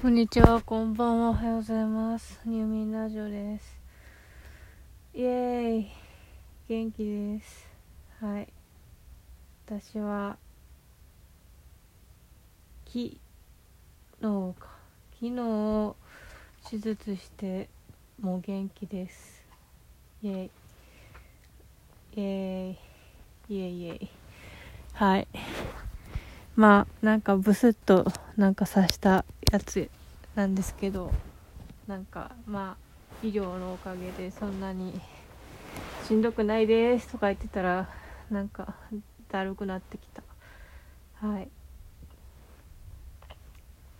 こんにちは、こんばんは、おはようございます。入眠ラジオです。イエーイ元気です。はい。私は、き、のか、昨日、手術して、もう元気です。イエーイ。イエーイ。イエーイイエイ。はい。まあなんかブスッとなんか刺したやつなんですけどなんかまあ医療のおかげでそんなにしんどくないですとか言ってたらなんかだるくなってきたはい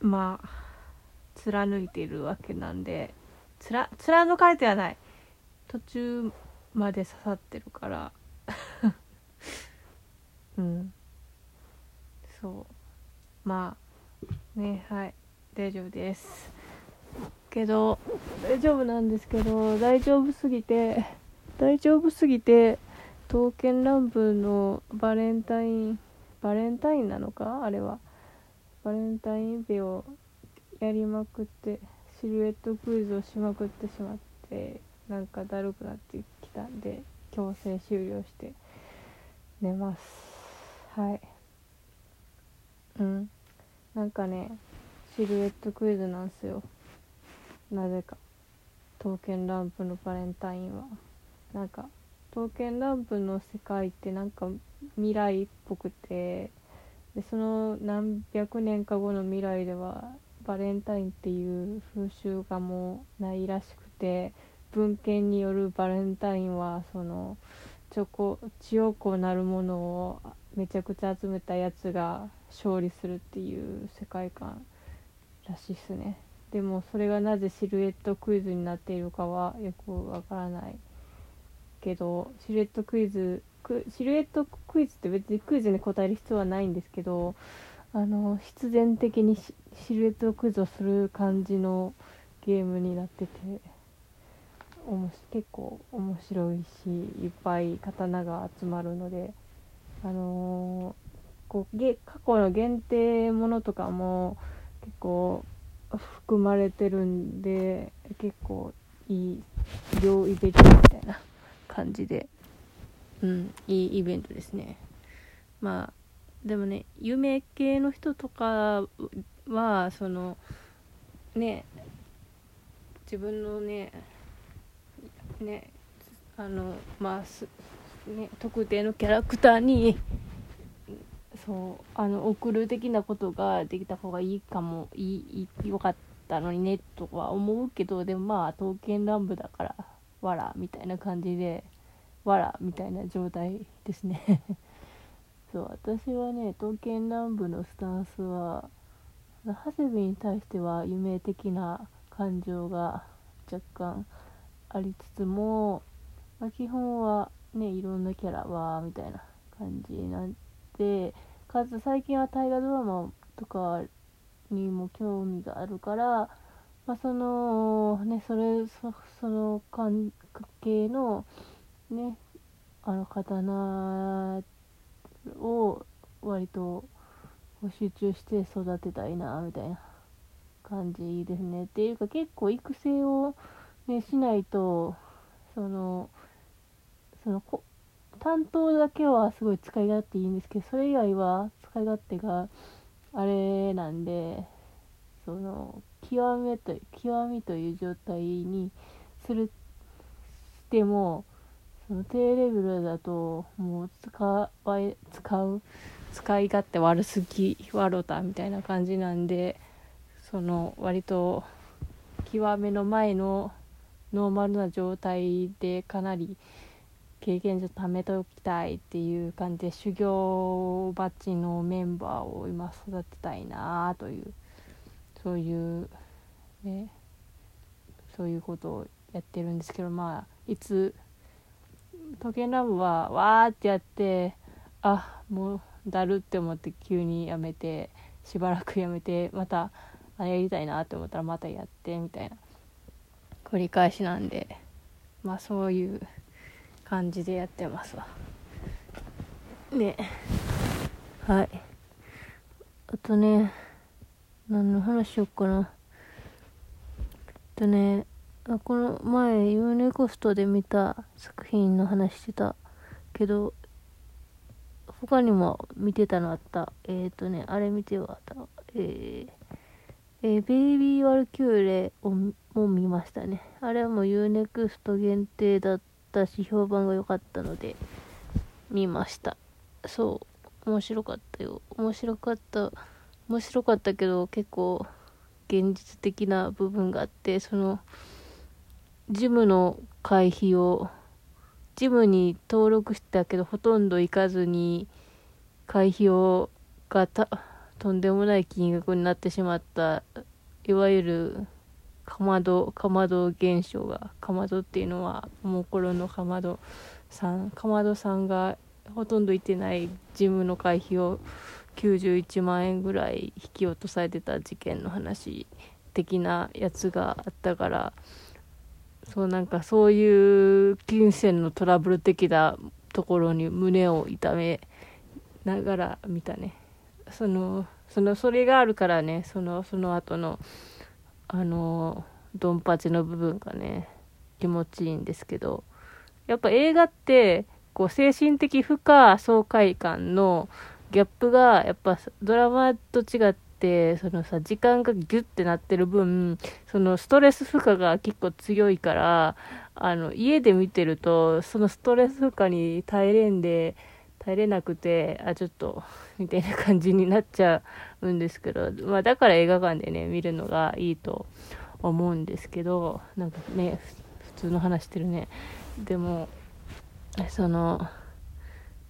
まあ貫いているわけなんでつら貫かれてはない途中まで刺さってるからうんそうまあねはい大丈夫です。けど大丈夫なんですけど大丈夫すぎて大丈夫すぎて刀剣乱舞のバレンタインバレンタインなのか？あれは。バレンタイン日をやりまくってシルエットクイズをしまくってしまってなんかだるくなってきたんで強制終了して寝ます。はい。うん。なんかねシルエットクイズなんすよ。なぜか。刀剣乱舞のバレンタインは。なんか刀剣乱舞の世界ってなんか未来っぽくてでその何百年か後の未来ではバレンタインっていう風習がもうないらしくて文献によるバレンタインはそのチョコ血をこうなるものをめちゃくちゃ集めたやつが勝利するっていう世界観。らしいっすね。でもそれがなぜシルエットクイズになっているかはよくわからないけどシルエットクイズシルエットクイズって別にクイズに答える必要はないんですけどあの必然的にシルエットクイズをする感じのゲームになってておもし結構面白いしいっぱい刀が集まるのであのーこうげ過去の限定ものとかも結構含まれてるんで結構いい両イベントみたいな感じで。うんいいイベントですね。まあでもね夢系の人とかはそのね自分のねねあのまあね特定のキャラクターにそうあの送る的なことができた方がいいかもいいよかったのにねとは思うけどでもまあ刀剣乱舞だからわらみたいな感じでわらみたいな状態ですね。そう私はね刀剣乱舞のスタンスは長谷部に対しては夢的な感情が若干ありつつも、まあ、基本はねいろんなキャラはみたいな感じなんでかつ最近は大河ドラマとかにも興味があるから、まあ、そのねそれそその関係のねあの刀を割と集中して育てたいなみたいな感じですね。っていうか結構育成を、ね、しないとそのそのこ担当だけはすごい使い勝手いいんですけどそれ以外は使い勝手があれなんでその極めと極みという状態にするしてもその低レベルだともう使わ使う使い勝手悪すぎ悪たみたいな感じなんでその割と極めの前のノーマルな状態でかなり経験値を貯めておきたいっていう感じで修行バッジのメンバーを今育てたいなというそういうねそういうことをやってるんですけどまあいつ時計ラブはわーってやってあもうだるって思って急にやめてしばらくやめてまたあやりたいなって思ったらまたやってみたいな繰り返しなんでまあそういう感じでやってますわねはいあとね何の話しよっかなとねあ、この前、ユーネコストで見た作品の話してたけど、他にも見てたのあった。えっ、ー、とね、あれ見てよかった。えー、えー、ベイビー・ワルキューレをも見ましたね。あれはもう UNEXT 限定だったし、評判が良かったので、見ました。そう、面白かったよ。面白かった。面白かったけど、結構、現実的な部分があって、その、ジムの会費を、ジムに登録してたけど、ほとんど行かずに、会費を、がた、とんでもない金額になってしまったいわゆるかまどかまど現象がかまどっていうのはもう頃のかまどさんかまどさんがほとんど行ってないジムの会費を91万円ぐらい引き落とされてた事件の話的なやつがあったからそうなんかそういう金銭のトラブル的なところに胸を痛めながら見たね。そのそのそれがあるからねそのその後のあのドンパチの部分がね気持ちいいんですけどやっぱ映画ってこう精神的負荷爽快感のギャップがやっぱドラマと違ってそのさ時間がギュッてなってる分そのストレス負荷が結構強いからあの家で見てるとそのストレス負荷に耐えれんで耐えれなくて、あ、ちょっと、みたいな感じになっちゃうんですけど、まあだから映画館でね、見るのがいいと思うんですけど、なんかね、普通の話してるね。でも、その、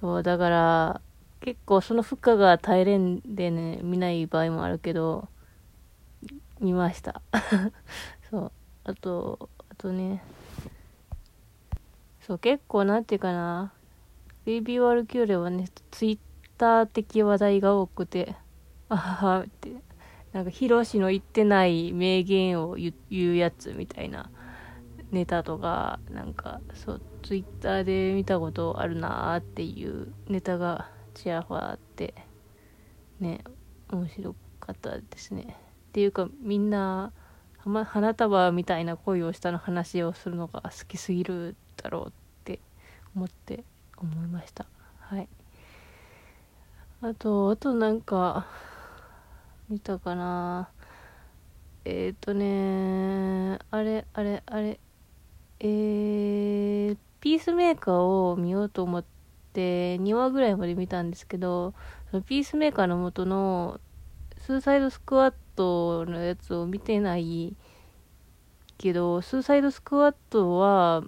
そう、だから、結構その負荷が耐えれんでね、見ない場合もあるけど、見ました。そう。あと、あとね、そう、結構なんていうかな、ベイビーワルキューレはね、ツイッター的話題が多くて、あははって、なんかヒロシの言ってない名言を言うやつみたいなネタとか、なんか、そう、ツイッターで見たことあるなーっていうネタがちやほやあって、ね、面白かったですね。っていうか、みんな、花束みたいな恋をしたの話をするのが好きすぎるだろうって思って思いました。はい。あとあとなんか見たかな。えっ、ー、とねあれあれあれ。えー、ピースメーカーを見ようと思って2話ぐらいまで見たんですけどそのピースメーカーの元のスーサイドスクワットのやつを見てないけどスーサイドスクワットは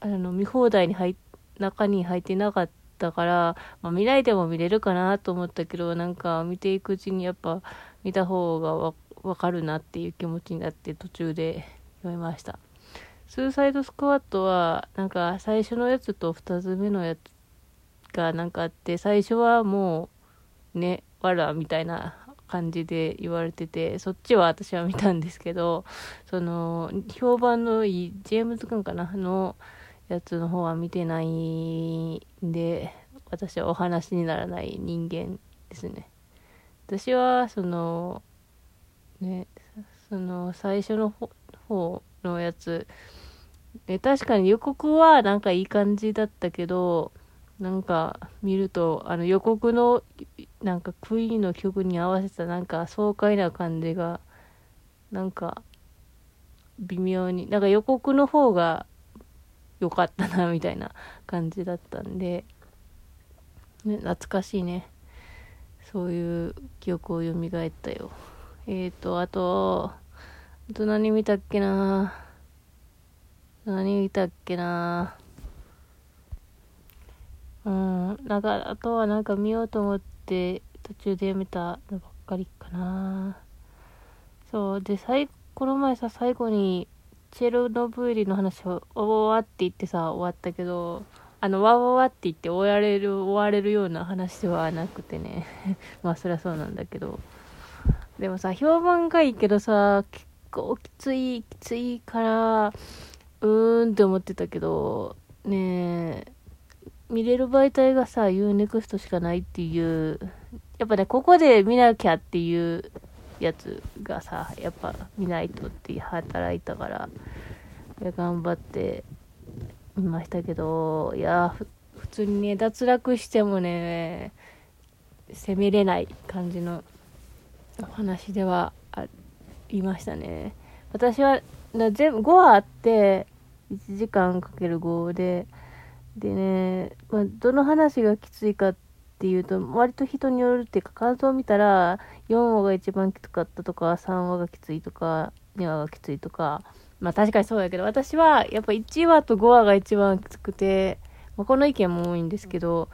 あの見放題に入っ中に入ってなかったから、まあ、未来でも見れるかなと思ったけど、なんか見ていくうちにやっぱ見た方がわわかるなっていう気持ちになって途中で読みました。スーサイドスクワットは、なんか最初のやつと2つ目のやつがなんかあって、最初はもう、ね、わらみたいな感じで言われてて、そっちは私は見たんですけど、その、評判のいい、ジェームズ君かなの、やつの方は見てないで、私はお話にならない人間ですね。私は、その、ね、その、最初の方のやつ、ね、確かに予告はなんかいい感じだったけど、なんか見ると、あの予告の、なんかクイーンの曲に合わせたなんか爽快な感じが、なんか微妙に、なんか予告の方が良かったな、みたいな感じだったんで、ね、懐かしいね。そういう記憶を蘇ったよ。えーと、あと、あと何見たっけな何見たっけなうん、なんか、あとはなんか見ようと思って途中でやめたのばっかりかなそう、で、最、この前さ、最後にチェルノブイリの話を終わって言ってさ、終わったけど、あの、わわわって言って終われる、終われるような話ではなくてね。まあ、そりゃそうなんだけど。でもさ、評判がいいけどさ、結構きつい、きついから、うーんって思ってたけど、ねえ、見れる媒体がさ、UNEXT しかないっていう、やっぱね、ここで見なきゃっていうやつがさやっぱ見ないとって働いたからいや頑張って見ましたけどいや普通にね脱落してもね攻めれない感じのお話ではありましたね。私は全部5話あって1時間かける5ででね、まあ、どの話がきついかってっていうと割と人によるっていうか感想を見たら4話が一番きつかったとか3話がきついとか2話がきついとかまあ確かにそうだけど私はやっぱ1話と5話が一番きつくて、まあ、この意見も多いんですけど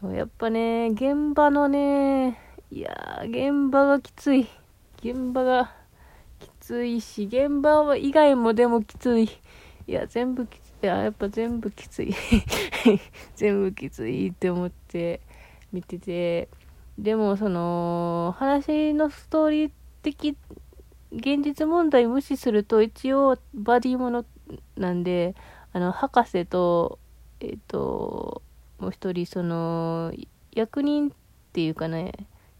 そうやっぱね現場のねいや現場がきつい。現場がきついし現場以外もでもきつい。いや全部きついややっぱ全部きつい。全部きついって思って。見ててでもその話のストーリー的現実問題無視すると一応バディものなんであの博士とえっ、ともう一人その役人っていうかね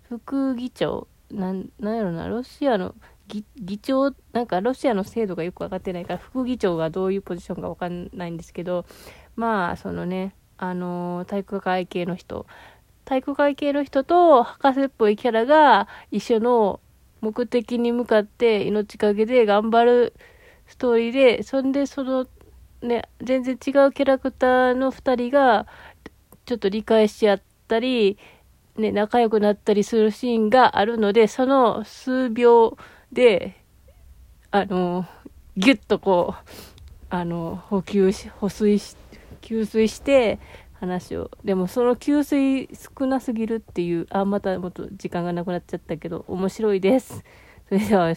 副議長なんなんやろなロシアの議長なんかロシアの制度がよく分かってないから副議長がどういうポジションか分かんないんですけどまあそのねあの体育会系の人体育会系の人と博士っぽいキャラが一緒の目的に向かって命かけで頑張るストーリーでそんでそのね全然違うキャラクターの2人がちょっと理解し合ったり、ね、仲良くなったりするシーンがあるので、その数秒で、あの、ぎゅっとこう、あの、補給し、補水し、給水して、話を。でもその給水少なすぎるっていう、あ、またもっと時間がなくなっちゃったけど、面白いです。それでは